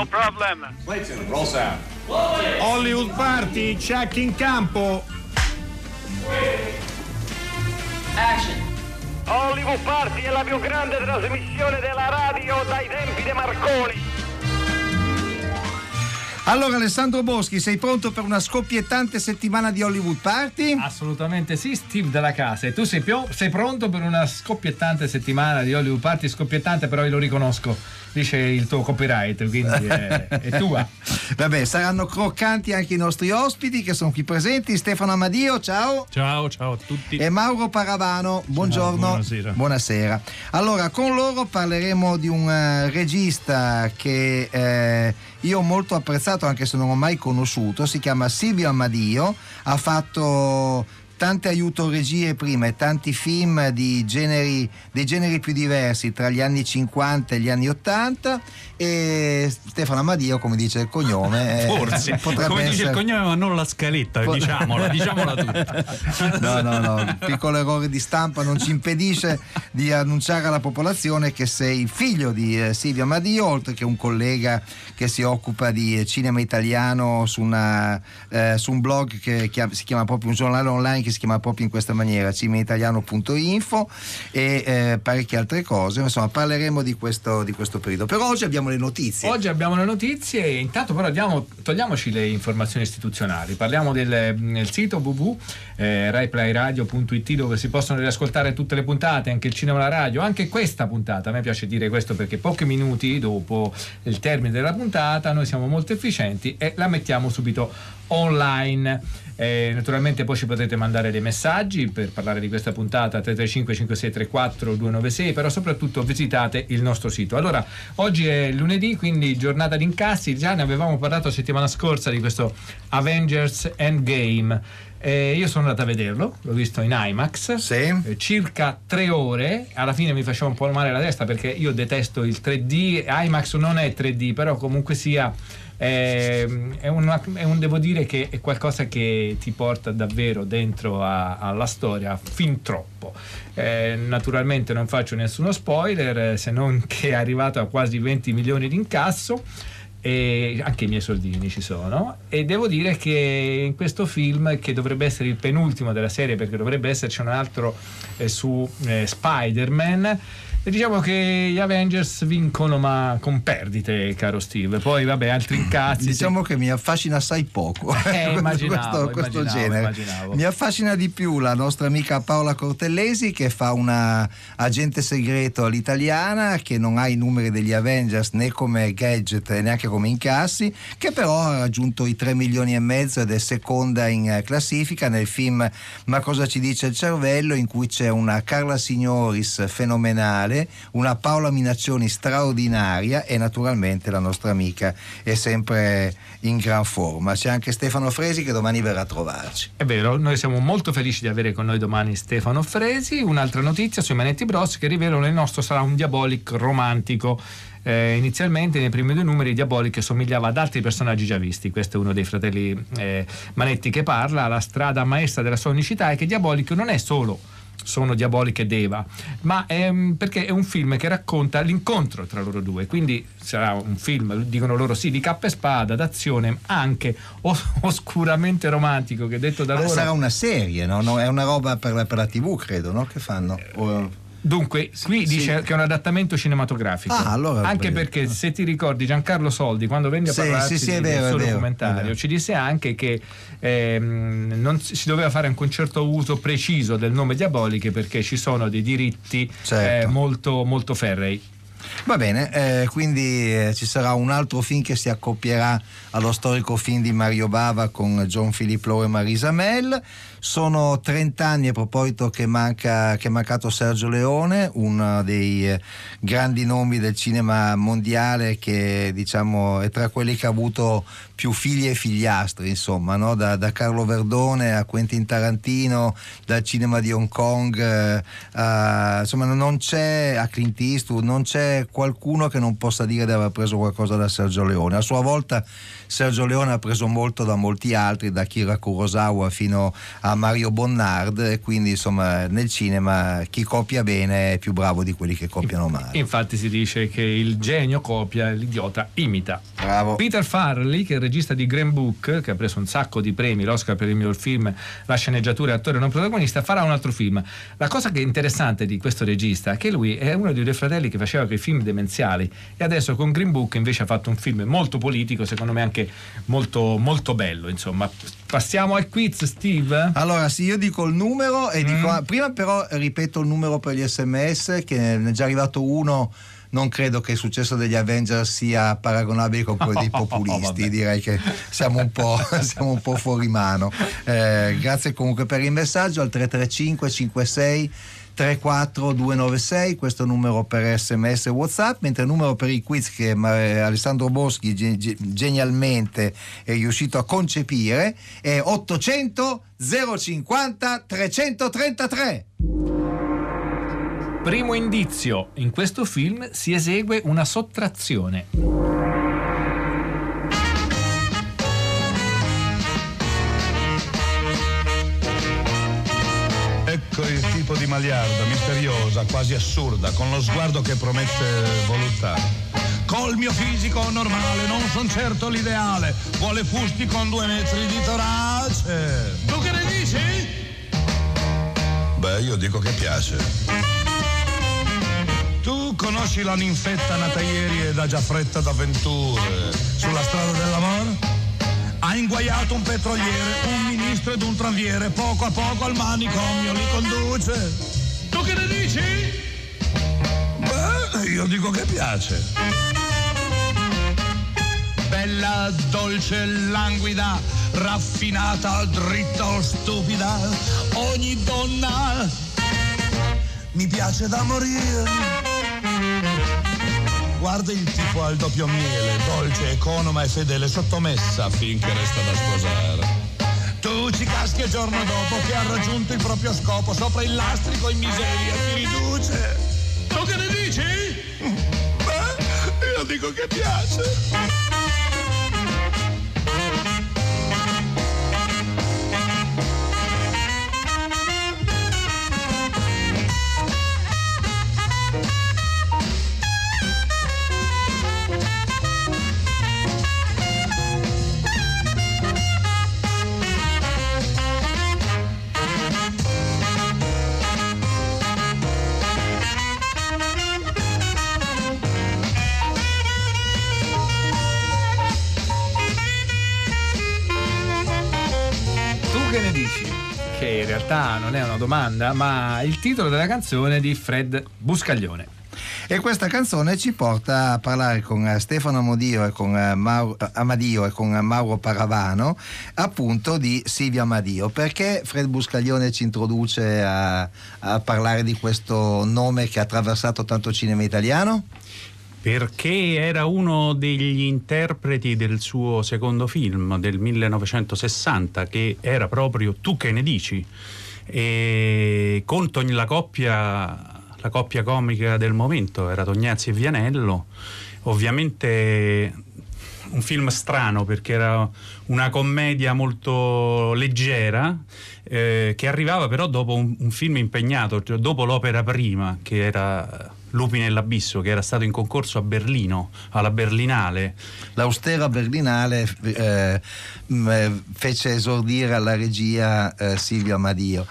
No problem. Clayton, roll sound. Hollywood Party, check in campo. Action. Hollywood Party è la più grande trasmissione della radio dai tempi di Marconi. Allora Alessandro Boschi, sei pronto per una scoppiettante settimana di Hollywood Party? Assolutamente sì, Steve della casa. E tu sei, pio- sei pronto per una scoppiettante settimana di Hollywood Party? Scoppiettante, però io lo riconosco, dice il tuo copyright, quindi è, è tua. Vabbè, saranno croccanti anche i nostri ospiti che sono qui presenti. Stefano Amadio, ciao. Ciao, ciao a tutti. E Mauro Paravano, buongiorno. buonasera. Buonasera. Allora, con loro parleremo di un eh, regista che eh, io ho molto apprezzato anche se non l'ho mai conosciuto, si chiama Silvio Amadio, ha fatto tante aiuto regie prima e tanti film di generi, dei generi più diversi tra gli anni 50 e gli anni 80 e Stefano Amadio come dice il cognome eh, Forse, potrebbe come dice il essere- cognome, ma non la scaletta, Po- diciamola, diciamola tutta. No, no, no, il piccolo errore di stampa non ci impedisce di annunciare alla popolazione che sei figlio di eh, Silvio Amadio, oltre che un collega che si occupa di eh, cinema italiano su, una, eh, su un blog che si chiama proprio un giornale online che si chiama proprio in questa maniera, cinemaitaliano.info e eh, parecchie altre cose. Insomma, parleremo di questo, di questo periodo. Per oggi abbiamo le notizie. Oggi abbiamo le notizie intanto però diamo- togliamoci le informazioni istituzionali. Parliamo del, del sito www eh, dove si possono riascoltare tutte le puntate, anche il cinema la radio, anche questa puntata. A me piace dire questo perché pochi minuti dopo il termine della puntata noi siamo molto efficienti e la mettiamo subito online. Eh, naturalmente poi ci potete mandare dei messaggi per parlare di questa puntata 335 5634 296 però soprattutto visitate il nostro sito. Allora oggi è lunedì quindi giornata di incassi. Già ne avevamo parlato settimana scorsa di questo Avengers Endgame. Eh, io sono andato a vederlo l'ho visto in IMAX. Sì. eh, circa tre ore. Alla fine mi faceva un po' male la testa perché io detesto il 3D IMAX non è 3D però comunque sia eh, è, una- è un, devo dire che è qualcosa che ti porta davvero dentro a- alla storia fin troppo. Eh, naturalmente non faccio nessuno spoiler eh, se non che è arrivato a quasi 20 milioni di incasso e anche i miei soldini ci sono e devo dire che in questo film che dovrebbe essere il penultimo della serie perché dovrebbe esserci un altro eh, su eh, Spider-Man diciamo che gli Avengers vincono ma con perdite caro Steve poi vabbè altri incazzi Diciamo che mi affascina assai poco Eh, immaginavo, questo, questo immaginavo, genere. immaginavo. Mi affascina di più la nostra amica Paola Cortellesi che fa una agente segreto all'italiana che non ha i numeri degli Avengers né come gadget e neanche come incassi, che però ha raggiunto i 3 milioni e mezzo ed è seconda in eh, classifica nel film Ma cosa ci dice il cervello in cui c'è una Carla Signoris fenomenale, una Paola Minaccioni straordinaria e naturalmente la nostra amica è sempre in gran forma. C'è anche Stefano Fresi che domani verrà a trovarci. È vero, noi siamo molto felici di avere con noi domani Stefano Fresi. Un'altra notizia sui Manetti Bros che rivelano il nostro sarà un Diabolic romantico. Eh, inizialmente nei primi due numeri Diabolic somigliava ad altri personaggi già visti. Questo è uno dei fratelli eh, Manetti che parla. La strada maestra della sua unicità è che Diabolic non è solo sono Diabolic e Deva, ma è, mm, perché è un film che racconta l'incontro tra loro due, quindi sarà un film, dicono loro sì, di cappa e spada, d'azione, anche os- oscuramente romantico, che detto da Ma loro... sarà una serie, no? No, È una roba per la, per la TV, credo, no? Che fanno? O- Dunque, qui sì. dice che è un adattamento cinematografico. Ah, allora anche perché se ti ricordi Giancarlo Soldi quando venne a Sì, parlarci sì, sì, vero, del suo vero, documentario ci disse anche che ehm, non si doveva fare un certo uso preciso del nome Diaboliche perché ci sono dei diritti Certo. eh, molto, molto ferrei. Va bene, eh, quindi eh, ci sarà un altro film che si accoppierà allo storico film di Mario Bava con John Philippe Lowe e Marisa Mel. Sono 30 anni a proposito che, manca, che è mancato Sergio Leone, uno dei eh, grandi nomi del cinema mondiale che diciamo è tra quelli che ha avuto più figli e figliastri, insomma, no? da, da Carlo Verdone a Quentin Tarantino, dal cinema di Hong Kong, eh, a- insomma non c'è a Clint Eastwood, non c'è c'è qualcuno che non possa dire di aver preso qualcosa da Sergio Leone. A sua volta Sergio Leone ha preso molto da molti altri, da Kira Kurosawa fino a Mario Bonnard e quindi insomma nel cinema chi copia bene è più bravo di quelli che copiano male. Infatti si dice che il genio copia, l'idiota imita. Bravo. Peter Farley, che è il regista di Green Book, che ha preso un sacco di premi, l'Oscar per il miglior film, la sceneggiatura e attore non protagonista, farà un altro film. La cosa che è interessante di questo regista è che lui è uno dei due fratelli che faceva quei film demenziali e adesso con Green Book invece ha fatto un film molto politico, secondo me anche molto, molto bello. Insomma, passiamo al quiz, Steve. Allora, sì, io dico il numero e dico, ah, prima però ripeto il numero per gli sms, che ne è già arrivato uno. Non credo che il successo degli Avengers sia paragonabile con quello dei populisti, direi che siamo un po', siamo un po fuori mano. Eh, grazie comunque per il messaggio al 335 56 34296, questo numero per sms e whatsapp, mentre il numero per i quiz che eh, Alessandro Boschi ge- ge- genialmente è riuscito a concepire è 800 050 333. Primo indizio, in questo film si esegue una sottrazione. Magliarda, misteriosa, quasi assurda, con lo sguardo che promette voluttà. Col mio fisico normale, non son certo l'ideale. Vuole fusti con due metri di torace. Tu che ne dici? Beh, io dico che piace. Tu conosci la ninfetta nata ieri ed ha già fretta d'avventure sulla strada dell'amore? Ha inguaiato un petroliere, un ministro ed un tranviere, poco a poco al manicomio li conduce. Tu che ne dici? Beh, io dico che piace. Bella, dolce, languida, raffinata, dritta o stupida, ogni donna mi piace da morire. Guarda il tipo al doppio miele, dolce, economa e fedele, sottomessa finché resta da sposare. Tu ci caschi il giorno dopo che ha raggiunto il proprio scopo, sopra il lastrico in miseria ti riduce. Tu che ne dici? Beh, io dico che piace. Realtà non è una domanda, ma il titolo della canzone di Fred Buscaglione. E questa canzone ci porta a parlare con eh, Stefano Amadio e con, eh, Mauro, Amadio e con eh, Mauro Paravano appunto di Silvio Amadio. Perché Fred Buscaglione ci introduce a, a parlare di questo nome che ha attraversato tanto cinema italiano? Perché era uno degli interpreti del suo secondo film del 1960, che era proprio Tu che ne dici? E con Togn- la coppia la coppia comica del momento era Tognazzi e Vianello. Ovviamente un film strano perché era una commedia molto leggera eh, che arrivava però dopo un, un film impegnato, cioè dopo l'opera prima che era Lupi nell'abisso che era stato in concorso a Berlino, alla Berlinale. L'austera Berlinale eh, mh, fece esordire alla regia eh, Silvio Amadio.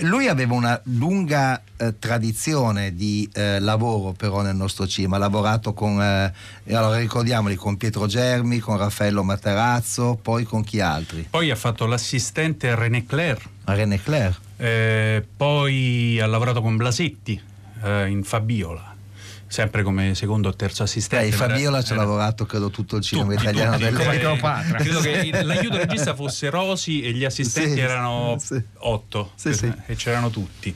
Lui aveva una lunga eh, tradizione di eh, lavoro però nel nostro cinema, ha lavorato con, eh, allora ricordiamoli, con Pietro Germi, con Raffaello Materazzo, poi con chi altri? Poi ha fatto l'assistente a René Clair, A René Clair. eh, poi ha lavorato con Blasetti eh, in Fabiola, sempre come secondo o terzo assistente. Eh, Fabiola ci ha Era- lavorato credo tutto il cinema tutti, italiano tutti, del Cleopatra. Credo che l'aiuto regista fosse Rosi e gli assistenti Sì, erano sì. otto Sì, sì. e c'erano tutti.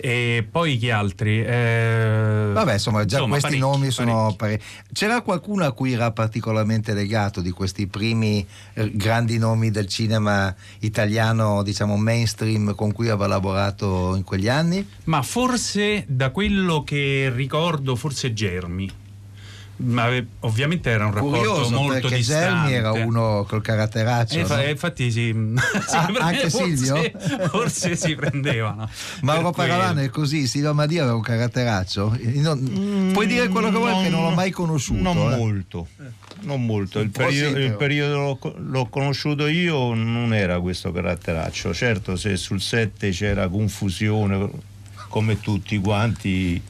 E poi chi altri? Eh, Vabbè, insomma, già insomma, questi nomi sono parecchi. parecchi. C'era qualcuno a cui era particolarmente legato di questi primi eh, grandi nomi del cinema italiano, diciamo mainstream, con cui aveva lavorato in quegli anni? Ma forse da quello che ricordo, forse Germi. Ma ovviamente era un rapporto Curioso, molto distante. Gelmi era uno col caratteraccio. Eh, fa- no? infatti sì. si Ah, prende- anche forse- Silvio? Forse si prendevano. Mauro Paravano è così, Silvio Madia aveva un caratteraccio. Io non- puoi dire quello che vuoi perché non l'ho mai conosciuto. Non eh. molto, non molto. Il periodo, il periodo l'ho, l'ho conosciuto io non era questo caratteraccio. Certo, se sul set c'era confusione, come tutti quanti,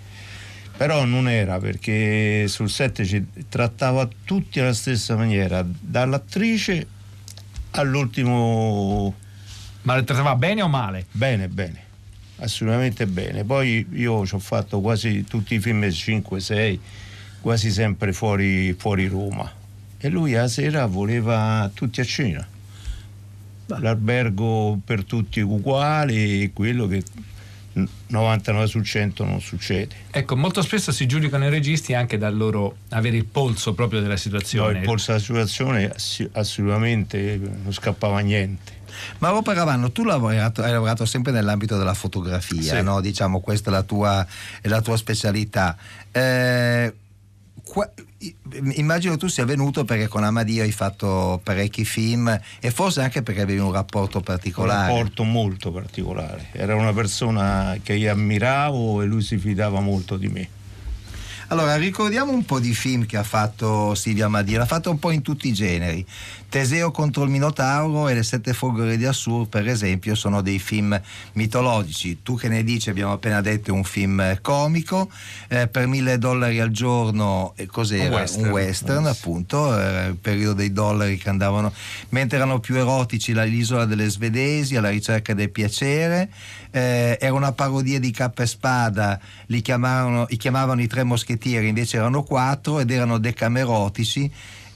però non era perché sul set ci trattava tutti alla stessa maniera, dall'attrice all'ultimo Ma le trattava bene o male? Bene, bene, assolutamente bene. Poi io ci ho fatto quasi tutti i film 5-6, quasi sempre fuori, fuori Roma. E lui a sera voleva tutti a cena. L'albergo per tutti uguale, quello che 99 su 100 non succede. Ecco, molto spesso si giudicano i registi anche dal loro avere il polso proprio della No, situazione. il polso della situazione assolutamente non scappava niente. Mauro Paravano, tu lavorato- hai lavorato sempre nell'ambito della fotografia, Sì. no? diciamo questa è la tua, è la tua specialità. Eh, qua- immagino tu sia venuto perché con Amadio hai fatto parecchi film e forse anche perché avevi un rapporto un particolare. rapporto molto particolare. Era una persona che io ammiravo e lui si fidava molto di me. Allora, ricordiamo un po' di film che ha fatto Silvia Amadio, l'ha fatto un po' in tutti i generi. Teseo contro il Minotauro e Le sette folgore di Assur, per esempio, sono dei film mitologici. Tu che ne dici, abbiamo appena detto, è un film eh, comico. Eh, per mille dollari al giorno, eh, cos'era? Un western. Un western, appunto, era il periodo dei dollari che andavano, mentre erano più erotici la- l'isola delle Svedesi, alla ricerca del piacere. Eh, era una parodia di Cappa e Spada, li chiamavano, li chiamavano i tre moschettieri, invece erano quattro ed erano decamerotici.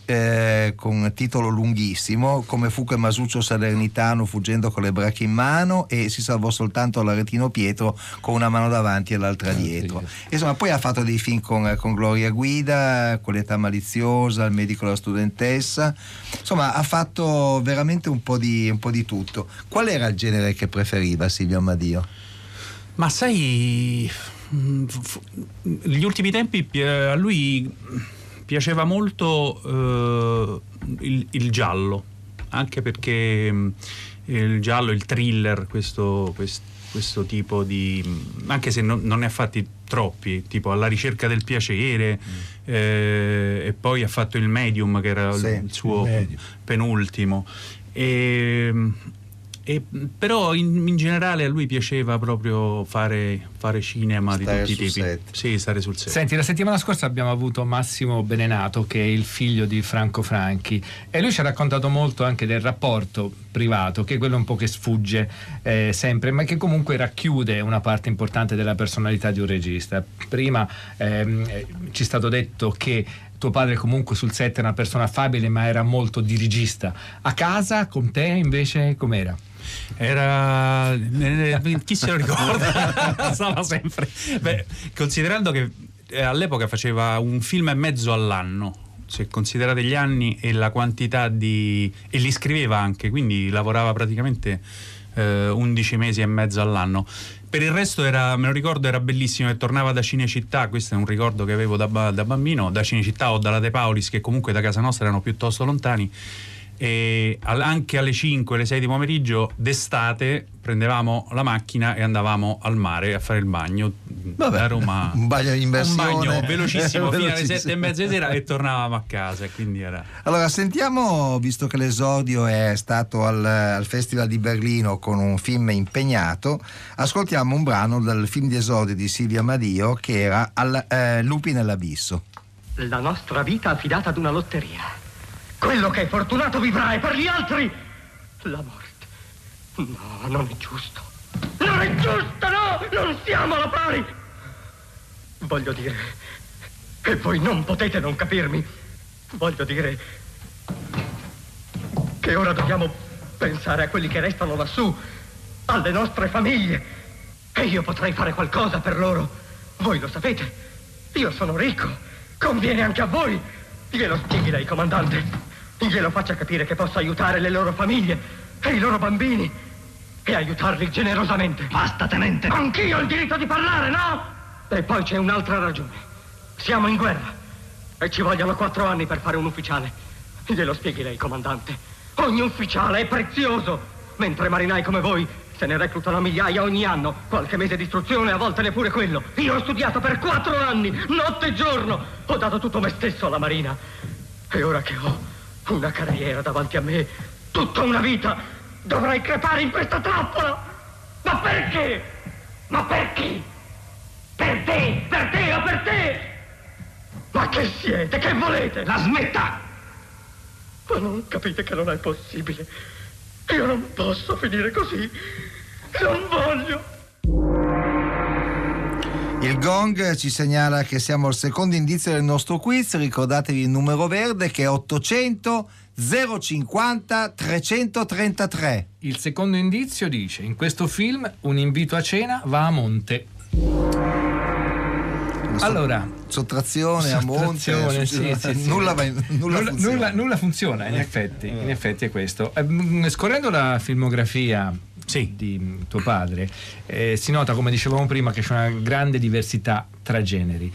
eh, con titolo lunghissimo come fu che Masuccio Salernitano fuggendo con le braccia in mano e si salvò soltanto l'Aretino Pietro con una mano davanti e l'altra dietro insomma poi ha fatto dei film con, con Gloria Guida con l'età maliziosa il medico e la studentessa insomma ha fatto veramente un po' di, un po' di tutto qual era il genere che preferiva Silvio Amadio? Ma sai, mm, f- f- gli ultimi tempi pi- a lui piaceva molto eh, il, il giallo, anche perché mm, il giallo, il thriller, questo, quest- questo tipo di... anche se non, non ne ha fatti troppi, tipo alla ricerca del piacere, eh, e poi ha fatto il medium che era Sì, il suo il penultimo. E, e- però in, in generale a lui piaceva proprio fare, fare cinema Stare di tutti i tipi. set. Sì, stare sul set. Senti, la settimana scorsa abbiamo avuto Massimo Benenato, che è il figlio di Franco Franchi, e lui ci ha raccontato molto anche del rapporto privato, che è quello un po' che sfugge eh, sempre, ma che comunque racchiude una parte importante della personalità di un regista. Prima ehm, eh, ci è stato detto che tuo padre comunque sul set era una persona affabile, ma era molto dirigista. A casa con te invece com'era? Era. Chi se lo ricorda? Stava sempre. Beh, considerando che eh, all'epoca faceva un film e mezzo all'anno. Se considerate gli anni e la quantità di. e li scriveva anche, quindi lavorava praticamente eh, 11 mesi e mezzo all'anno. Per il resto era, me lo ricordo, era bellissimo e tornava da Cinecittà, questo è un ricordo che avevo da, da bambino, da Cinecittà o dalla De Paulis, che comunque da casa nostra erano piuttosto lontani e al- anche alle 5, alle 6 di pomeriggio d'estate prendevamo la macchina e andavamo al mare a fare il bagno Vabbè, da Roma. un bagno di immersione. Un bagno velocissimo fino alle Velocissimo. 7 e mezza di sera e tornavamo a casa. Quindi era. Allora, sentiamo, visto che l'esordio è stato al, al Festival di Berlino con un film impegnato, ascoltiamo un brano dal film di esordio di Silvia Madio che era al, eh, Lupi nell'abisso. La nostra vita affidata ad una lotteria. Quello che è fortunato vivrà e per gli altri la morte. No, non è giusto. Non è giusto, no! Non siamo alla pari! Voglio dire, e voi non potete non capirmi, voglio dire che ora dobbiamo pensare a quelli che restano lassù, alle nostre famiglie. E io potrei fare qualcosa per loro. Voi lo sapete. Io sono ricco. Conviene anche a voi. Glielo spieghi lei, comandante. Glielo faccia capire che posso aiutare le loro famiglie e i loro bambini. E aiutarli generosamente. Basta, tenente. Anch'io ho il diritto di parlare, no? E poi c'è un'altra ragione. Siamo in guerra. E ci vogliono quattro anni per fare un ufficiale. Glielo spieghi lei, comandante. Ogni ufficiale è prezioso, mentre marinai come voi se ne reclutano migliaia ogni anno. Qualche mese di istruzione, a volte neppure quello. Io ho studiato per quattro anni, notte e giorno. Ho dato tutto me stesso alla marina. E ora che ho una carriera davanti a me, tutta una vita, dovrei crepare in questa trappola. Ma perché? Ma perché? Per te, per te o per te? Ma che siete? Che volete? La smetta! Ma non capite che non è possibile. Io non posso finire così. Non voglio. Il gong ci segnala che siamo al secondo indizio del nostro quiz. Ricordatevi il numero verde che è 800 050 333. Il secondo indizio dice: In questo film un invito a cena va a monte. Allora, sottrazione, a monte, Sottrazione, sì, sì, sì. nulla, nulla nulla, funziona. nulla- funziona, in effetti, in effetti è questo. Eh, mm, Scorrendo la filmografia di mm, tuo padre, eh, si nota, come dicevamo prima, che c'è una grande diversità tra generi.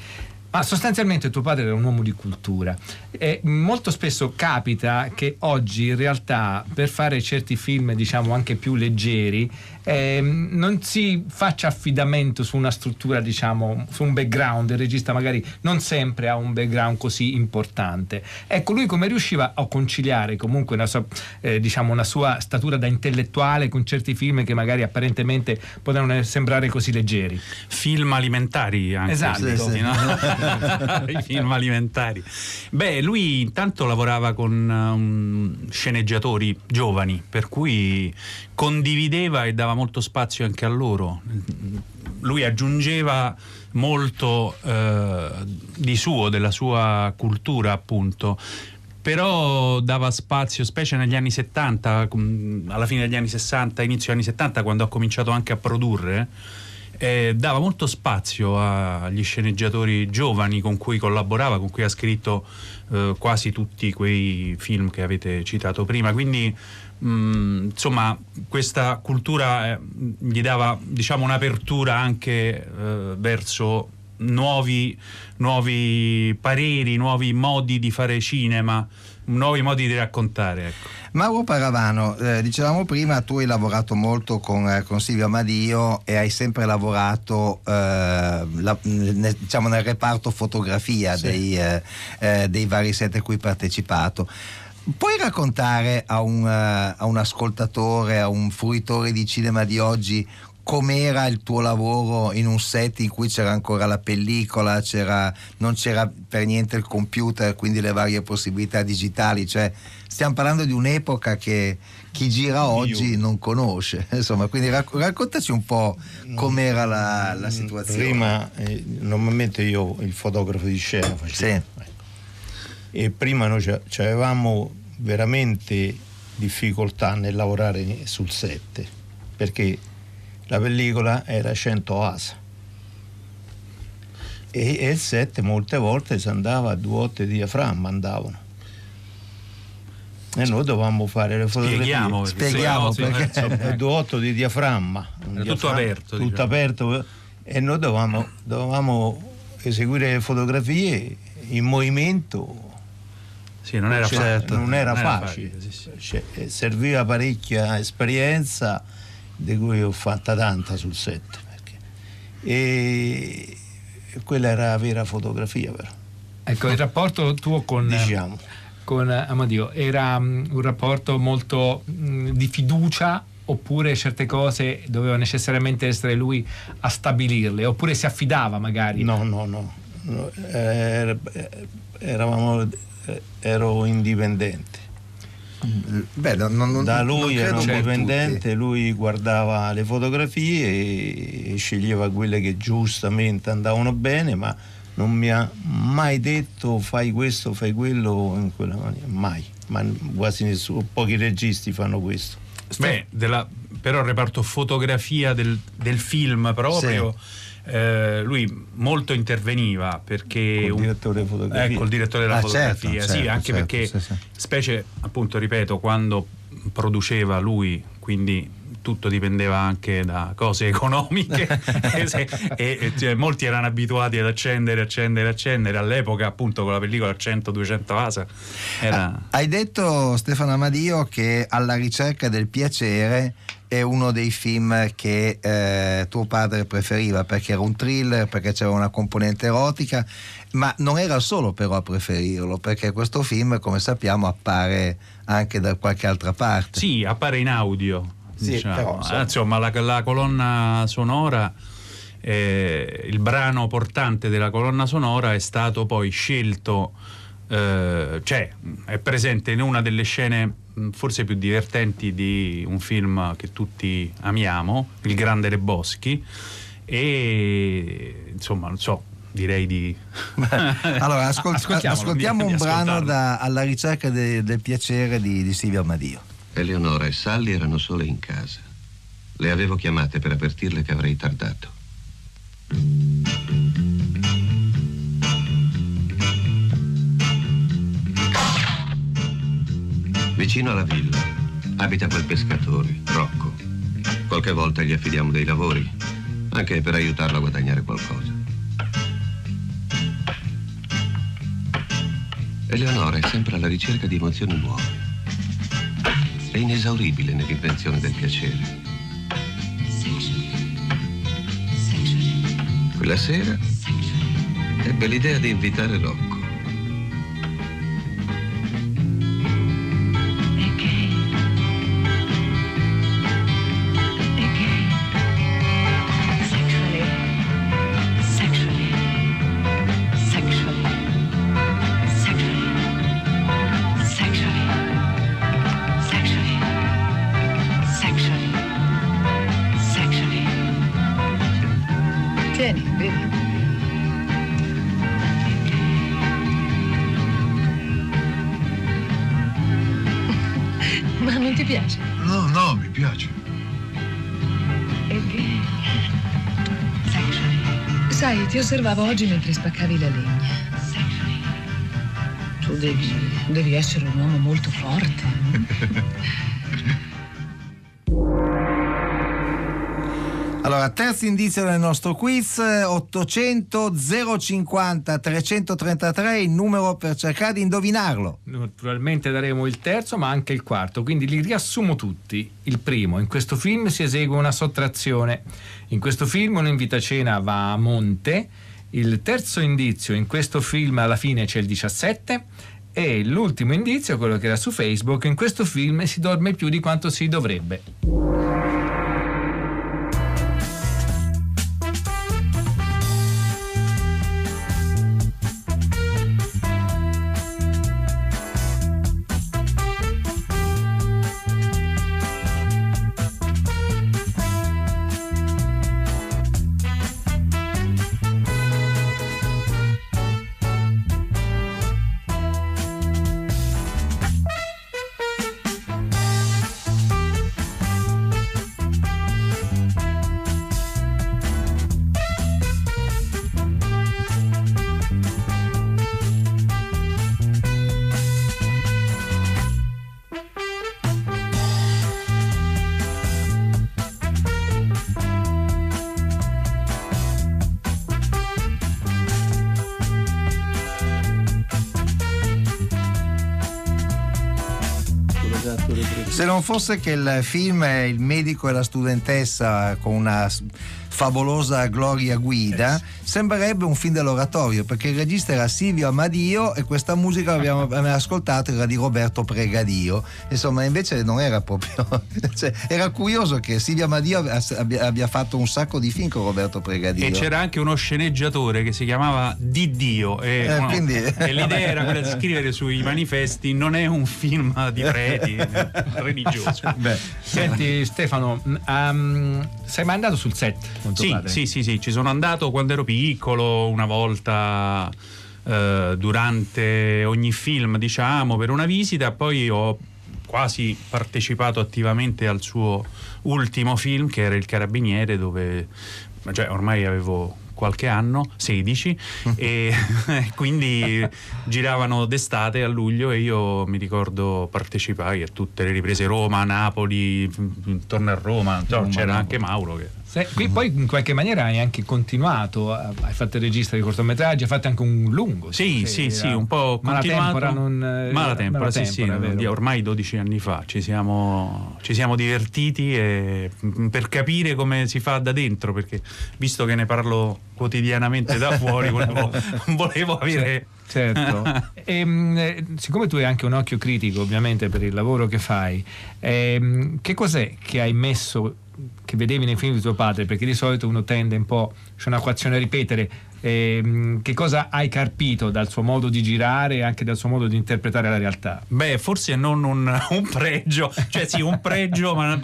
Ma sostanzialmente tuo padre era un uomo di cultura e molto spesso capita che oggi in realtà per fare certi film diciamo anche più leggeri ehm, non si faccia affidamento su una struttura diciamo su un background il regista magari non sempre ha un background così importante ecco lui come riusciva a conciliare comunque una sua, eh, diciamo una sua statura da intellettuale con certi film che magari apparentemente potevano sembrare così leggeri Film alimentari anche. Esatto. questi, no? I film alimentari. Beh, lui intanto lavorava con um, sceneggiatori giovani, per cui condivideva e dava molto spazio anche a loro. Lui aggiungeva molto eh, di suo, della sua cultura, appunto. Però dava spazio, specie negli anni 70, com- alla fine degli anni 60, inizio anni 70, quando ha cominciato anche a produrre, eh, dava molto spazio agli sceneggiatori giovani con cui collaborava, con cui ha scritto eh, quasi tutti quei film che avete citato prima. Quindi mh, insomma questa cultura eh, gli dava diciamo un'apertura anche eh, verso nuovi, nuovi pareri, nuovi modi di fare cinema, nuovi modi di raccontare. Ecco. Mauro Paravano, eh, dicevamo prima, tu hai lavorato molto con, eh, con Silvio Amadio e hai sempre lavorato eh, la- nel, diciamo nel reparto fotografia dei, eh, eh, dei vari set a cui hai partecipato. Puoi raccontare a un, eh, a un ascoltatore, a un fruitore di cinema di oggi com'era il tuo lavoro in un set in cui c'era ancora la pellicola, c'era- non c'era per niente il computer, quindi le varie possibilità digitali, cioè stiamo parlando di un'epoca che chi gira oggi non conosce, insomma, quindi racc- raccontaci un po' com'era la, la situazione. Prima, eh, normalmente io il fotografo di scena facevo. ecco. E prima noi avevamo veramente difficoltà nel lavorare sul set perché la pellicola era 100 asa. E, e il set molte volte si andava a due otte di diaframma andavano. E noi dovevamo fare le fotografie. Spieghiamo, perché Spieghiamo perché- insomma, eh, due otto di diaframma. Un Era tutto diaframma- aperto, tutto diciamo. aperto. E noi dovevamo, dovevamo eseguire le fotografie in movimento Sì, non era, Cioè, facile. non era facile, sì, sì. Cioè, eh, serviva parecchia esperienza di cui ho fatta tanta sul set perché- e quella era la vera fotografia però. Ecco il rapporto tuo con diciamo. con Amadio era mm, un rapporto molto mm, di fiducia oppure certe cose doveva necessariamente essere lui a stabilirle oppure si affidava magari? No no no, no, era- eravamo eh, ero indipendente. Beh, non- non- da lui ero indipendente, lui guardava le fotografie e, e sceglieva quelle che giustamente andavano bene, ma non mi ha mai detto fai questo, fai quello in quella maniera, mai, ma quasi nessuno, pochi registi fanno questo. Beh, della- però il reparto fotografia del, del film proprio, eh, lui molto interveniva perché Col un- direttore di fotografia. Ecco, il direttore della Ah, fotografia, certo, sì, certo, anche certo, perché sì, specie appunto, ripeto, quando produceva lui, quindi tutto dipendeva anche da cose economiche e, e, e, molti erano abituati ad accendere, accendere, accendere. All'epoca, appunto, con la pellicola 100-200 asa. Era... Ah, hai detto, Stefano Amadio, che alla ricerca del piacere è uno dei film che eh, tuo padre preferiva perché era un thriller, perché c'era una componente erotica, ma non era solo però a preferirlo, perché questo film, come sappiamo, appare anche da qualche altra parte. Sì, appare in audio. Sì, diciamo. però, insomma. insomma, la, la colonna sonora. Eh, il brano portante della colonna sonora è stato poi scelto, eh, cioè è presente in una delle scene forse più divertenti di un film che tutti amiamo, Il Grande Le Boschi, e insomma, non so, direi di... allora, ascol- ascoltiamo un brano da- alla ricerca de- del piacere di, di Silvio Amadio. Eleonora e Sally erano sole in casa. Le avevo chiamate per avvertirle che avrei tardato. Vicino alla villa abita quel pescatore, Rocco. Qualche volta gli affidiamo dei lavori, anche per aiutarlo a guadagnare qualcosa. Eleonora è sempre alla ricerca di emozioni nuove. È inesauribile nell'invenzione del piacere. Quella sera ebbe l'idea di invitare Rocco. Osservavo oggi mentre spaccavi la legna. Tu devi, devi essere un uomo molto forte. terzo indizio del nostro quiz, 800 050 333, il numero per cercare di indovinarlo. Naturalmente daremo il terzo, ma anche il quarto, quindi li riassumo tutti. Il primo, in questo film si esegue una sottrazione. In questo film un invitacena va a monte. Il terzo indizio, in questo film alla fine c'è il 17. E l'ultimo indizio, quello che era su Facebook, in questo film si dorme più di quanto si dovrebbe. Fosse che il film è il medico e la studentessa con una favolosa Gloria Guida, sembrerebbe un film dell'oratorio perché il regista era Silvio Amadio e questa musica l'abbiamo abbiamo ascoltato era di Roberto Pregadio. Insomma, invece non era proprio. cioè, era curioso che Silvio Amadio abbia, abbia fatto un sacco di film con Roberto Pregadio. E c'era anche uno sceneggiatore che si chiamava Di Dio e, Eh, no, quindi- e l'idea era quella di scrivere sui manifesti non è un film di preti religioso. Senti Stefano, mh, ehm, sei mai andato sul set con tuo Sì, padre? sì, sì, sì, ci sono andato quando ero piccolo, una volta eh, durante ogni film, diciamo, per una visita, poi ho quasi partecipato attivamente al suo ultimo film che era Il Carabiniere, dove cioè, ormai avevo qualche anno, 16, e quindi giravano d'estate a luglio e io mi ricordo partecipai a tutte le riprese. Roma, Napoli, intorno a Roma, cioè, c'era anche Mauro che se, qui poi in qualche maniera hai anche continuato, hai fatto il regista di cortometraggi, hai fatto anche un lungo. Sì, sì, sì, un po' Malatempora non... Malatempora, sì, sì, ormai 12 anni fa ci siamo, ci siamo divertiti e, per capire come si fa da dentro, perché visto che ne parlo quotidianamente da fuori, volevo, volevo avere... Certo, e, ehm, siccome tu hai anche un occhio critico ovviamente per il lavoro che fai, eh, che cos'è che hai messo che vedevi nei film di tuo padre, perché di solito uno tende un po', c'è un'acquazione a ripetere, eh, che cosa hai carpito dal suo modo di girare e anche dal suo modo di interpretare la realtà? Beh, forse non un, un pregio, cioè sì, un pregio, ma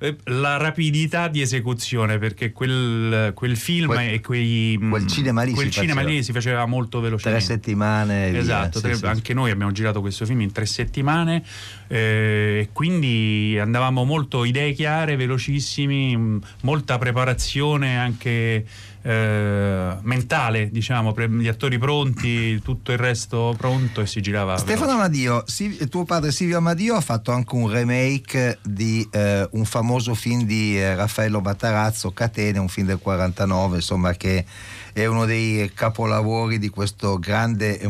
eh, la rapidità di esecuzione, perché quel, quel film quel, e quei, quel cinema lì, quel si, cinema faceva. lì si faceva molto velocemente. Tre settimane. Esatto, via, tre, sì, anche sì. noi abbiamo girato questo film in tre settimane, eh, quindi andavamo molto idee chiare, velocissimi, molta preparazione anche eh, mentale, diciamo, per gli attori pronti, tutto il resto pronto e si girava. Stefano Amadio, Silvio, tuo padre Silvio Amadio ha fatto anche un remake di eh, un famoso film di eh, Raffaello Battarazzo, Catene, un film del 49, insomma, che è uno dei capolavori di questo grande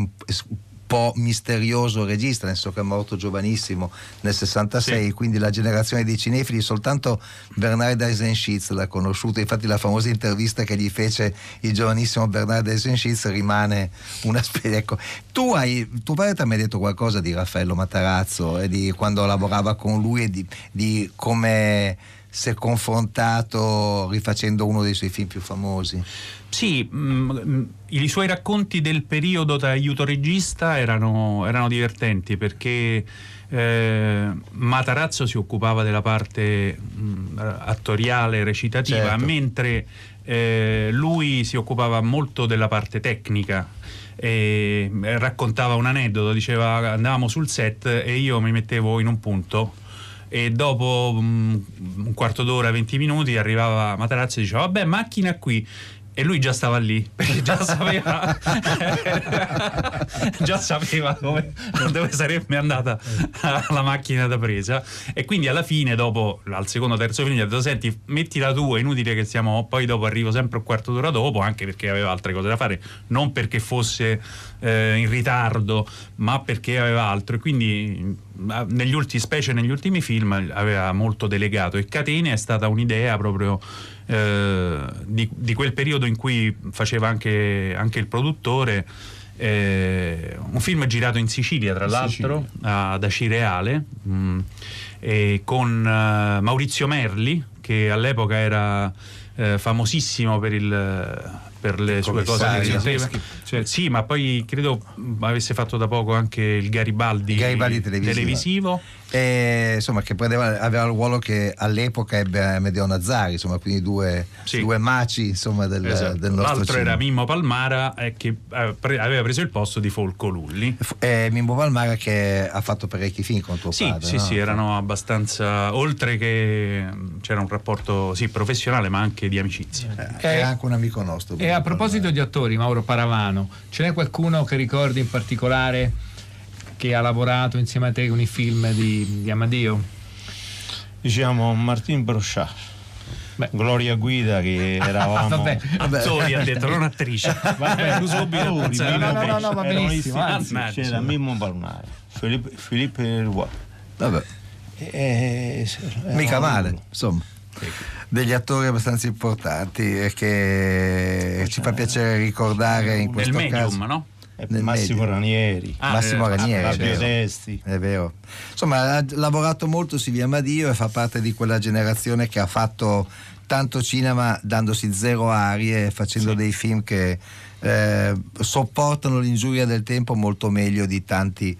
po' misterioso regista, nel senso che è morto giovanissimo nel 66, sì. quindi la generazione dei cinefili, soltanto Bernard Eisenschitz l'ha conosciuto, infatti la famosa intervista che gli fece il giovanissimo Bernard Eisenschitz rimane una specie, ecco, tu hai, tuo padre ti ha mai detto qualcosa di Raffaello Matarazzo e di quando lavorava con lui e di, di come si è confrontato rifacendo uno dei suoi film più famosi? Sì, mh, i suoi racconti del periodo da aiuto regista erano, erano divertenti perché eh, Matarazzo si occupava della parte mh, attoriale, recitativa, certo. mentre eh, lui si occupava molto della parte tecnica. Raccontava un aneddoto, diceva andavamo sul set e io mi mettevo in un punto e dopo um, un quarto d'ora, 20 minuti arrivava Matarazzo e diceva vabbè macchina qui. E lui già stava lì perché già sapeva già sapeva dove, dove, sarebbe andata la macchina da presa. E quindi alla fine dopo al secondo terzo film gli ha detto senti mettila tu è inutile che siamo poi dopo arrivo sempre un quarto d'ora dopo anche perché aveva altre cose da fare non perché fosse eh, in ritardo ma perché aveva altro e quindi negli ultimi specie negli ultimi film aveva molto delegato e Catene è stata un'idea proprio eh, di, di, quel periodo in cui faceva anche, anche il produttore. Eh, un film girato in Sicilia, tra l'altro, Sicilia. ad Acireale, mh, mm, con uh, Maurizio Merli, che all'epoca era eh, famosissimo per il per le sue cose cioè, sì ma poi credo avesse fatto da poco anche il Garibaldi, Garibaldi televisivo, televisivo. E, insomma che prendeva, aveva il ruolo che all'epoca ebbe Amedeo Nazzari insomma quindi due, sì. due maci insomma del, esatto. del nostro l'altro cinema. era Mimmo Palmara eh, che aveva preso il posto di Folco Lulli eh, Mimmo Palmara che ha fatto parecchi film con tuo sì, padre sì no? sì erano abbastanza oltre che c'era un rapporto sì professionale ma anche di amicizia eh, è anche un amico nostro e a proposito di attori Mauro Paravano ce n'è qualcuno che ricordi in particolare che ha lavorato insieme a te con i film di, di Amadio? Diciamo Martin Brochard. Beh. Gloria Guida che eravamo vabbè, attori ha detto non attrice. Vabbè subito no, no, no, no, no va benissimo anzi, c'era Mimmo Balnare Filippo, Filippo Leroy vabbè. E, mica male insomma. Degli attori abbastanza importanti e che ci fa piacere ricordare in questo nel caso. medium, no? Nel Massimo medio. Ranieri ah, Massimo eh, Ranieri Fabio Testi è vero insomma ha lavorato molto Silvia Madio e fa parte di quella generazione che ha fatto tanto cinema dandosi zero arie facendo sì. dei film che eh, sopportano l'ingiuria del tempo molto meglio di tanti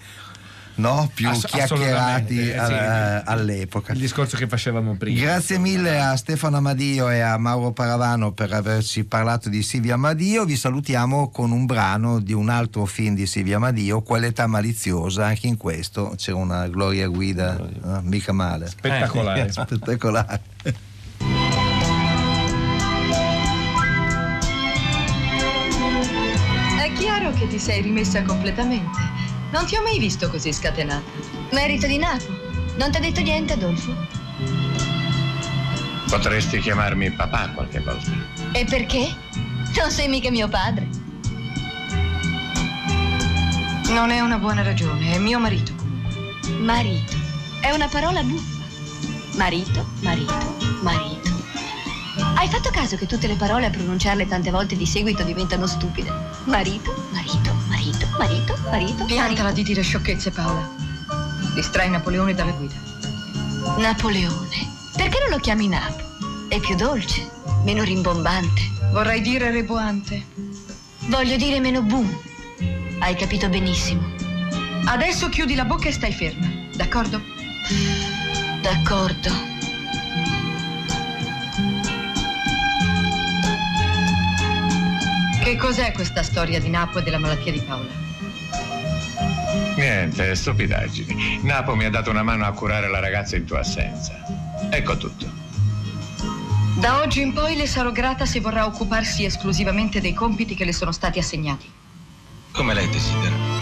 no? più Ass- chiacchierati a, sì. all'epoca. Il discorso che facevamo prima. Grazie mille a Stefano Amadio e a Mauro Paravano per averci parlato di Silvia Amadio. Vi salutiamo con un brano di un altro film di Silvia Amadio, Qualità maliziosa. Anche in questo c'è una Gloria Guida, no? mica male. Spettacolare. Eh, spettacolare. che ti sei rimessa completamente. Non ti ho mai visto così scatenata. Merito di Napo. Non ti ha detto niente, Adolfo? Potresti chiamarmi papà qualche volta. E perché? Non sei mica mio padre. Non è una buona ragione, è mio marito. Marito. È una parola buffa. Marito, marito, marito. Hai fatto caso che tutte le parole a pronunciarle tante volte di seguito diventano stupide? Marito, marito, marito, marito, marito. Piantala di dire sciocchezze, Paola. Distrai Napoleone dalla guida. Napoleone. Perché non lo chiami Napo? È più dolce, meno rimbombante. Vorrei dire reboante. Voglio dire meno boom. Hai capito benissimo. Adesso chiudi la bocca e stai ferma, d'accordo? D'accordo. Che cos'è questa storia di Napo e della malattia di Paola? Niente, stupidaggini. Napo mi ha dato una mano a curare la ragazza in tua assenza. Ecco tutto. Da oggi in poi le sarò grata se vorrà occuparsi esclusivamente dei compiti che le sono stati assegnati. Come lei desidera.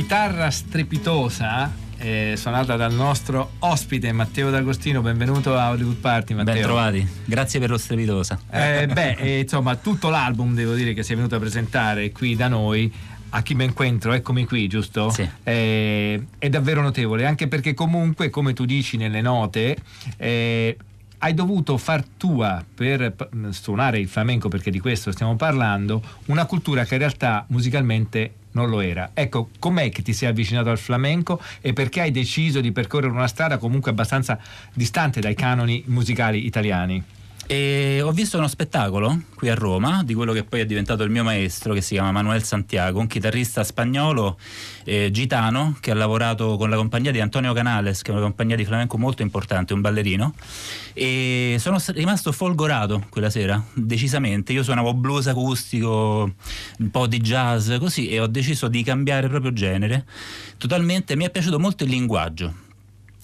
Chitarra strepitosa eh, suonata dal nostro ospite Matteo D'Agostino, benvenuto a Hollywood Party Matteo. Ben trovati, grazie per lo strepitosa. Eh, beh, eh, insomma, tutto l'album devo dire che sei venuto a presentare qui da noi a chi ben incontro, eccomi qui, giusto? Sì. Eh, è davvero notevole, anche perché comunque, come tu dici nelle note, eh, hai dovuto far tua per suonare il flamenco, perché di questo stiamo parlando, una cultura che in realtà musicalmente non lo era. Ecco, com'è che ti sei avvicinato al flamenco e perché hai deciso di percorrere una strada comunque abbastanza distante dai canoni musicali italiani? E ho visto uno spettacolo qui a Roma di quello che poi è diventato il mio maestro, che si chiama Manuel Santiago, un chitarrista spagnolo eh, gitano che ha lavorato con la compagnia di Antonio Canales, che è una compagnia di flamenco molto importante, un ballerino. E sono rimasto folgorato quella sera, decisamente. Io suonavo blues acustico, un po' di jazz, così, e ho deciso di cambiare proprio genere. Totalmente mi è piaciuto molto il linguaggio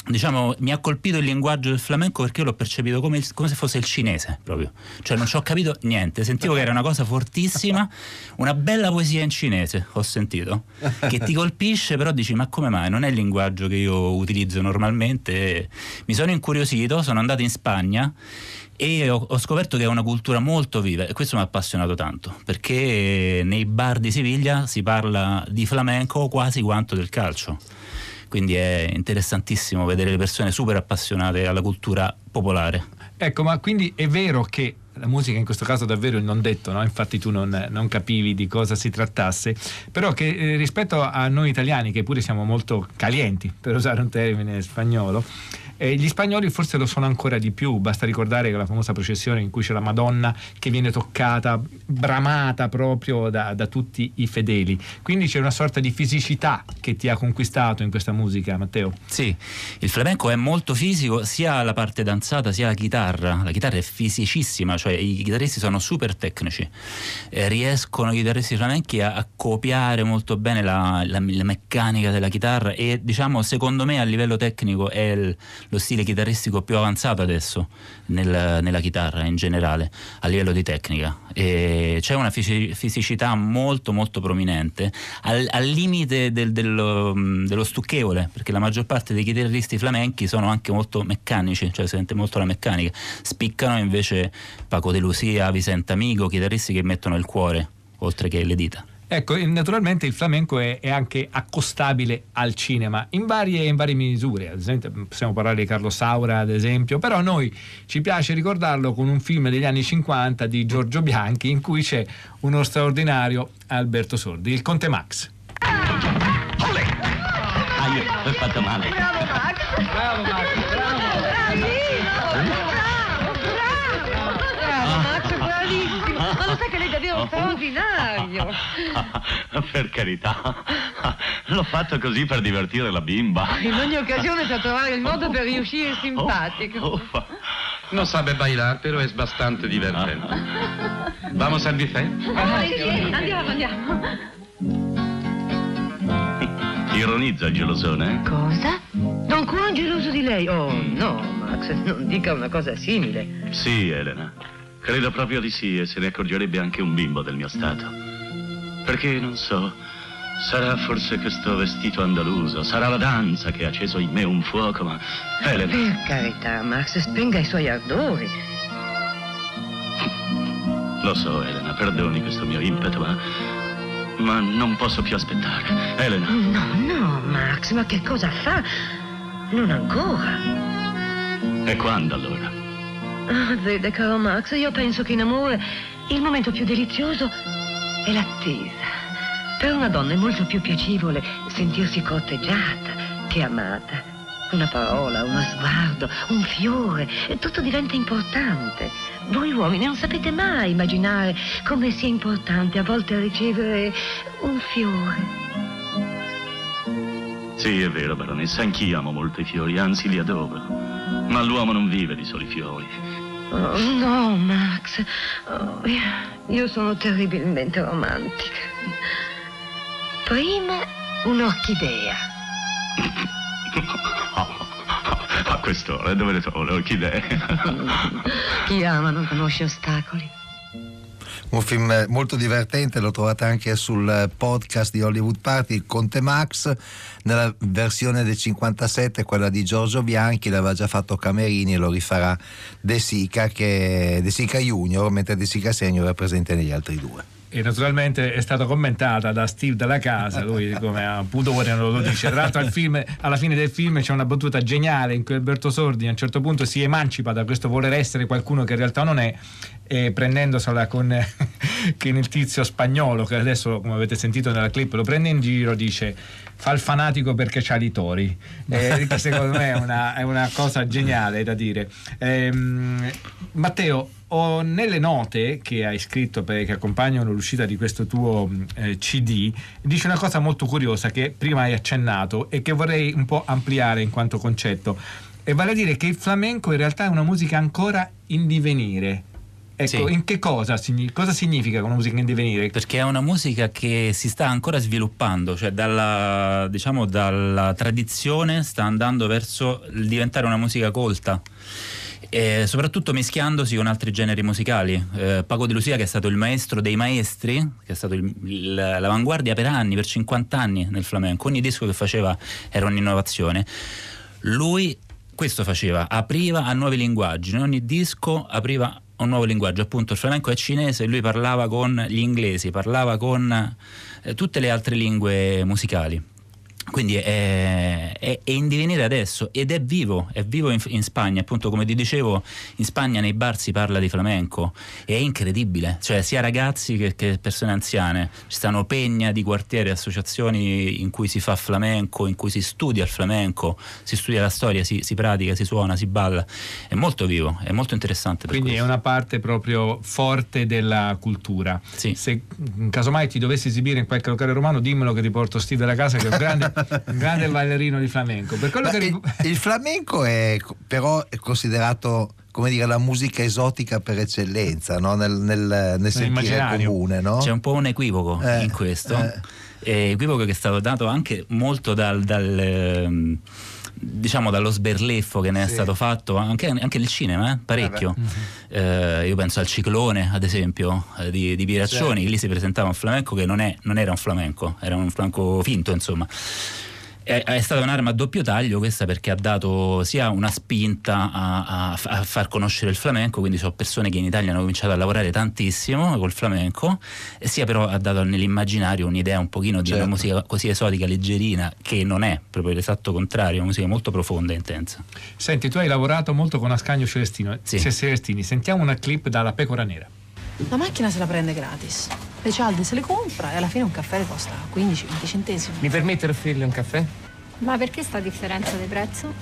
diciamo, mi ha colpito il linguaggio del flamenco perché io l'ho percepito come, il, come se fosse il cinese proprio. Cioè non ci ho capito niente, sentivo che era una cosa fortissima, una bella poesia in cinese, ho sentito, che ti colpisce, però dici ma come mai? Non è il linguaggio che io utilizzo normalmente. Mi sono incuriosito, sono andato in Spagna e ho, ho, scoperto che è una cultura molto viva e questo mi ha appassionato tanto perché nei bar di Siviglia si parla di flamenco quasi quanto del calcio quindi è interessantissimo vedere le persone super appassionate alla cultura popolare. Ecco, ma quindi è vero che la musica in questo caso davvero il non detto, no? infatti tu non, non, capivi di cosa si trattasse, però che eh, rispetto a noi italiani che pure siamo molto calienti, per usare un termine spagnolo, eh, gli spagnoli forse lo sono ancora di più, basta ricordare la famosa processione in cui c'è la Madonna che viene toccata, bramata proprio da, da tutti i fedeli. Quindi c'è una sorta di fisicità che ti ha conquistato in questa musica, Matteo. Sì, il flamenco è molto fisico, sia la parte danzata sia la chitarra. La chitarra è fisicissima, cioè i chitarristi sono super tecnici, eh, riescono i chitarristi flamenchi a, a copiare molto bene la, la, la, meccanica della chitarra e diciamo secondo me a livello tecnico è il, lo stile chitarristico più avanzato adesso nel, nella chitarra in generale a livello di tecnica. E c'è una fisicità molto molto prominente al, al limite del, dello, dello, stucchevole perché la maggior parte dei chitarristi flamenchi sono anche molto meccanici cioè si sente molto la meccanica. Spiccano invece Paco De Lucia, Vicente Amigo chitarristi che mettono il cuore oltre che le dita Ecco, naturalmente il flamenco è, è, anche accostabile al cinema in varie, in varie, misure, ad esempio possiamo parlare di Carlo Saura ad esempio, però noi ci piace ricordarlo con un film degli anni 50 di Giorgio Bianchi in cui c'è uno straordinario Alberto Sordi, il Conte Max. Ah, ho fatto male. Bravo Max! Bravo Max! Straordinario. per carità, l'ho fatto così per divertire la bimba. In ogni occasione per trovare il modo per riuscire simpatico. Oh, oh, no sabe bailar, pero es bastante divertente. Vamos al buffet? Ah, sì, andiamo, andiamo. Ironizza il gelosone, eh? Cosa? Don Juan geloso di lei? Oh, no, Max, non dica una cosa simile. Sì, Elena. Credo proprio di sì e se ne accorgerebbe anche un bimbo del mio stato. Perché non so, sarà forse questo vestito andaluso, sarà la danza che ha acceso in me un fuoco, ma Elena... Per carità, Max, spenga i suoi ardori. Lo so, Elena, perdoni questo mio impeto, ma... Ma non posso più aspettare. Elena. No, no, Max, ma che cosa fa? Non ancora. E quando allora? Ah, vede, caro Max, io penso che in amore il momento più delizioso è l'attesa. Per una donna è molto più piacevole sentirsi corteggiata che amata. Una parola, uno sguardo, un fiore, tutto diventa importante. Voi uomini non sapete mai immaginare come sia importante a volte ricevere un fiore. Sì, è vero, baronessa, anch'io amo molto i fiori, anzi li adoro. Ma l'uomo non vive di soli fiori. Oh, no, Max. Oh, io sono terribilmente romantica. Prima un'orchidea. A quest'ora dove le trovo le orchidee? Chi ama non conosce ostacoli un film molto divertente, lo trovate anche sul podcast di Hollywood Party, Conte Max, nella versione del 57, quella di Giorgio Bianchi, l'aveva già fatto Camerini e lo rifarà De Sica, che, De Sica Junior, mentre De Sica Senior è presente negli altri due e naturalmente è stata commentata da Steve della casa, lui come a pudore non lo dice. Tra l'altro al film, alla fine del film c'è una battuta geniale in cui Alberto Sordi a un certo punto si emancipa da questo voler essere qualcuno che in realtà non è e prendendosela con, con il tizio spagnolo che adesso come avete sentito nella clip lo prende in giro dice fa il fanatico perché c'ha i tori eh, secondo me è una, è una, cosa geniale da dire eh, Matteo ho nelle note che hai scritto per, che accompagnano l'uscita di questo tuo eh, CD dice una cosa molto curiosa che prima hai accennato e che vorrei un po' ampliare in quanto concetto e vale a dire che il flamenco in realtà è una musica ancora in divenire Ecco, sì. in che cosa, cosa significa una musica in divenire? Perché è una musica che si sta ancora sviluppando, cioè dalla, diciamo, dalla tradizione sta andando verso il diventare una musica colta. E soprattutto mischiandosi con altri generi musicali. Eh, Paco De Lucia, che è stato il maestro dei maestri, che è stato il, il, l'avanguardia per anni, per 50 anni nel flamenco, ogni disco che faceva era un'innovazione. Lui questo faceva, apriva a nuovi linguaggi, in ogni disco apriva un nuovo linguaggio, appunto il flamenco è cinese e lui parlava con gli inglesi, parlava con eh, tutte le altre lingue musicali. Quindi è, è, è, in divenire adesso ed è vivo, è vivo in, in, Spagna, appunto come ti dicevo, in Spagna nei bar si parla di flamenco, è incredibile, cioè sia ragazzi che, che persone anziane, ci stanno pegna di quartieri, associazioni in cui si fa flamenco, in cui si studia il flamenco, si studia la storia, si, si pratica, si suona, si balla, è molto vivo, è molto interessante. Quindi questo. è una parte proprio forte della cultura. Sì. Se casomai ti dovessi esibire in qualche locale romano, dimmelo che ti porto Steve della casa che è un grande un grande ballerino di flamenco. Per quello che il, il flamenco è però è considerato come dire, la musica esotica per eccellenza no? nel, nel, nel sentire comune. No? C'è un po' un equivoco eh, in questo, eh. equivoco che è stato dato anche molto dal, dal ehm, diciamo dallo sberleffo che ne è sì. stato fatto anche, anche nel cinema, eh? parecchio. Eh eh, io penso al ciclone, ad esempio, eh, di, di Piraccioni, sì. lì si presentava un flamenco che non, è, non era un flamenco, era un flamenco finto, insomma è, è, stata un'arma a doppio taglio questa perché ha dato sia una spinta a, a, a, far conoscere il flamenco, quindi sono persone che in Italia hanno cominciato a lavorare tantissimo col flamenco, e sia però ha dato nell'immaginario un'idea un pochino di certo. una musica così esotica, leggerina, che non è proprio l'esatto contrario, una musica molto profonda e intensa. Senti, tu hai lavorato molto con Ascagno Celestino, sì. Celestini, sentiamo una clip dalla Pecora Nera. La macchina se la prende gratis. Le cialde se le compra e alla fine un caffè le costa 15-20 centesimi. Mi permette di offrirle un caffè? Ma perché sta differenza di prezzo?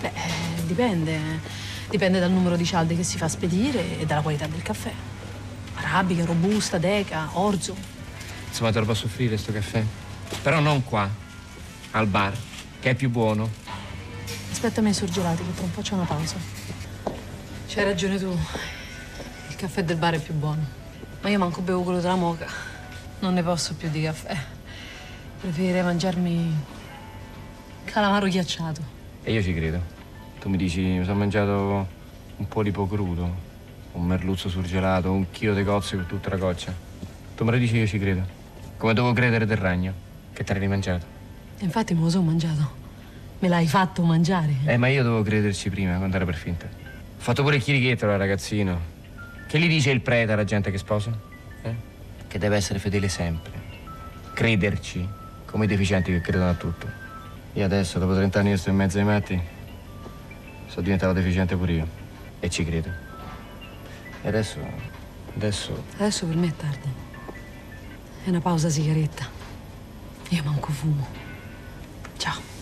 Beh, dipende. Dipende dal numero di cialde che si fa spedire e dalla qualità del caffè. Arabica, robusta, deca, orzo. Insomma, te lo posso offrire sto caffè? Però non qua, al bar, che è più buono. Aspettami i sorgelati, che tra un po' c'è una pausa. C'hai ragione tu. Il caffè del bar è più buono. Ma io manco bevo quello della moca. Non ne posso più di caffè. Preferirei mangiarmi calamaro ghiacciato. E io ci credo. Tu mi dici, mi sono mangiato un polipo crudo, un merluzzo surgelato, un chilo di cozze con tutta la coccia. Tu me lo dici, io ci credo. Come devo credere del ragno, che te l'hai rimangiato. E infatti me lo sono mangiato. Me l'hai fatto mangiare. Eh, ma io dovevo crederci prima, quando era per finta. Ho fatto pure il chirichetto al ragazzino. Che gli dice il prete alla gente che sposa? Eh? Che deve essere fedele sempre. Crederci, come i deficienti che credono a tutto. Io adesso, dopo 30 anni, io sto in mezzo ai matti, sono diventato deficiente pure io. E ci credo. E adesso, adesso... Adesso per me è tardi. È una pausa sigaretta. Io manco fumo. Ciao.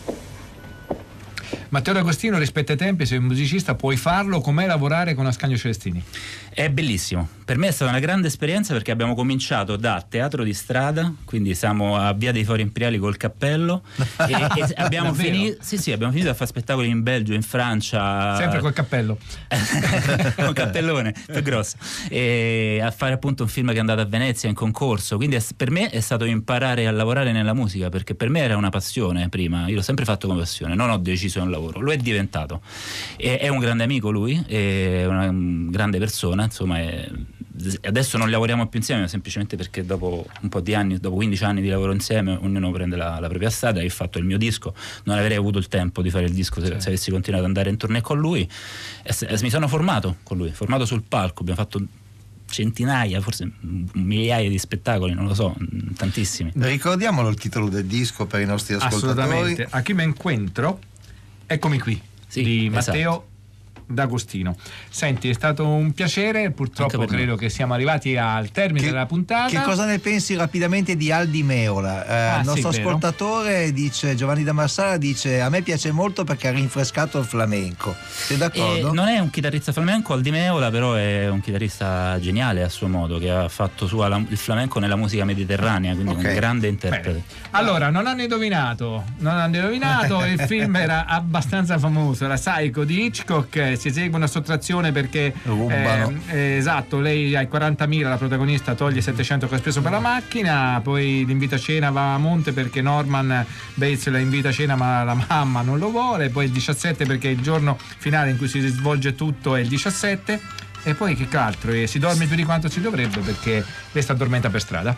Matteo D'Agostino, rispetto ai tempi, sei un musicista, puoi farlo. Com'è lavorare con Ascanio Celestini? È bellissimo. Per me è stata una grande esperienza perché abbiamo cominciato da teatro di strada, quindi siamo a Via dei Fori Imperiali col cappello e, e abbiamo, finito, sì, sì, abbiamo finito a fare spettacoli in Belgio, in Francia. Sempre col cappello. con cappellone, più grosso. E a fare appunto un film che è andato a Venezia in concorso. Quindi per me è stato imparare a lavorare nella musica perché per me era una passione prima. Io l'ho sempre fatto come passione, non ho deciso un lavoro lavoro, lo è diventato. E, è un grande amico lui, è una grande persona, insomma, è, adesso non lavoriamo più insieme semplicemente perché dopo un po' di anni, dopo 15 anni di lavoro insieme, ognuno prende la, la propria strada. Io ho fatto il mio disco, non avrei avuto il tempo di fare il disco se, se avessi continuato ad andare in tournée con lui. E, e, mi sono formato con lui, formato sul palco, abbiamo fatto centinaia, forse migliaia di spettacoli, non lo so, tantissimi. Ricordiamolo il titolo del disco per i nostri ascoltatori. Assolutamente. A chi me encuentro Eccomi qui, sì, di Matteo esatto. D'Agostino. Senti, è stato un piacere, purtroppo credo che siamo arrivati al termine che, della puntata. Che cosa ne pensi rapidamente di Aldi Meola? Eh, ah, il nostro sì, ascoltatore dice, Giovanni da Marsala dice a me piace molto perché ha rinfrescato il flamenco. Sei d'accordo? Eh, non è un chitarrista flamenco, Aldi Meola però è un chitarrista geniale a suo modo, che ha fatto sua la, il flamenco nella musica mediterranea, quindi okay. un grande interprete. Bene. Allora, non hanno indovinato, non hanno indovinato, il film era abbastanza famoso, era Psycho di Hitchcock si esegue una sottrazione perché eh, esatto, lei ha i 40.000, la protagonista toglie 700 che ha speso per la macchina, poi l'invita a cena va a monte perché Norman Bates la invita a cena ma la mamma non lo vuole, poi il 17 perché il giorno finale in cui si svolge tutto è il 17 E poi che altro? E si dorme più di quanto si dovrebbe perché questa addormenta per strada.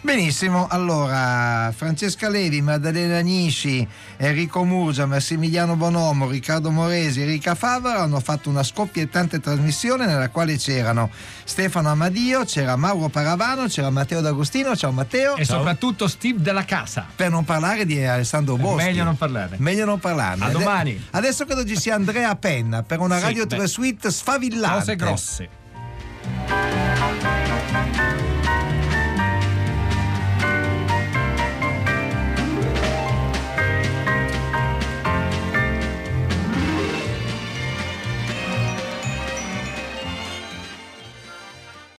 Benissimo, allora Francesca Levi, Maddalena Agnisci, Enrico Murgia, Massimiliano Bonomo, Riccardo Moresi, Enrica Favara hanno fatto una scoppiettante trasmissione nella quale c'erano Stefano Amadio, c'era Mauro Paravano, c'era Matteo D'Agostino, ciao Matteo. E soprattutto Steve della Casa. Per non parlare di Alessandro Boschi. Meglio non parlarne. Meglio non parlarne. A Ade- domani. Adesso credo ci sia Andrea Penna per una Sì, Radio beh. 3 Suite sfavillante. Cose grosse tasse.